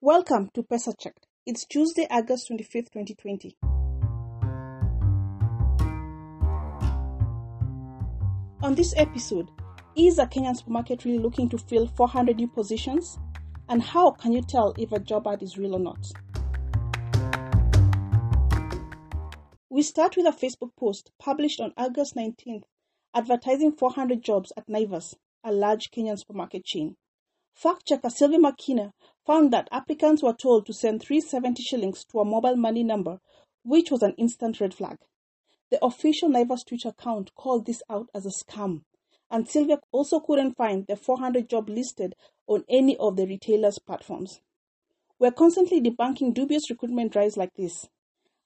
Welcome to PesaChecked. It's Tuesday, August 25th, 2020. On this episode, is a Kenyan supermarket really looking to fill 400 new positions? And how can you tell if a job ad is real or not? We start with a Facebook post published on August 19th advertising 400 jobs at Naivas, a large Kenyan supermarket chain. Fact checker Sylvia Makena found that applicants were told to send 370 shillings to a mobile money number, which was an instant red flag. The official Naivas Twitter account called this out as a scam, and Sylvia also couldn't find the 400 job listed on any of the retailers' platforms. We're constantly debunking dubious recruitment drives like this.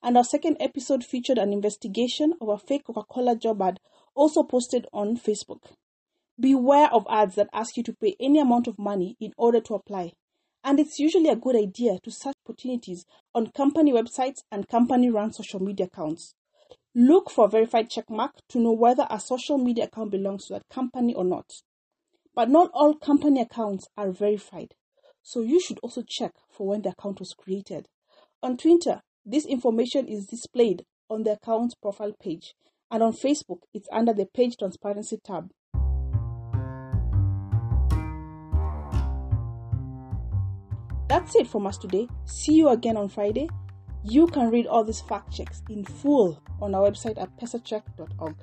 And our second episode featured an investigation of a fake Coca Cola job ad also posted on Facebook. Beware of ads that ask you to pay any amount of money in order to apply. And it's usually a good idea to search opportunities on company websites and company run social media accounts. Look for a verified checkmark to know whether a social media account belongs to that company or not. But not all company accounts are verified, so you should also check for when the account was created. On Twitter, this information is displayed on the account's profile page, and on Facebook, it's under the Page Transparency tab. That's it from us today. See you again on Friday. You can read all these fact checks in full on our website at pesacheck.org.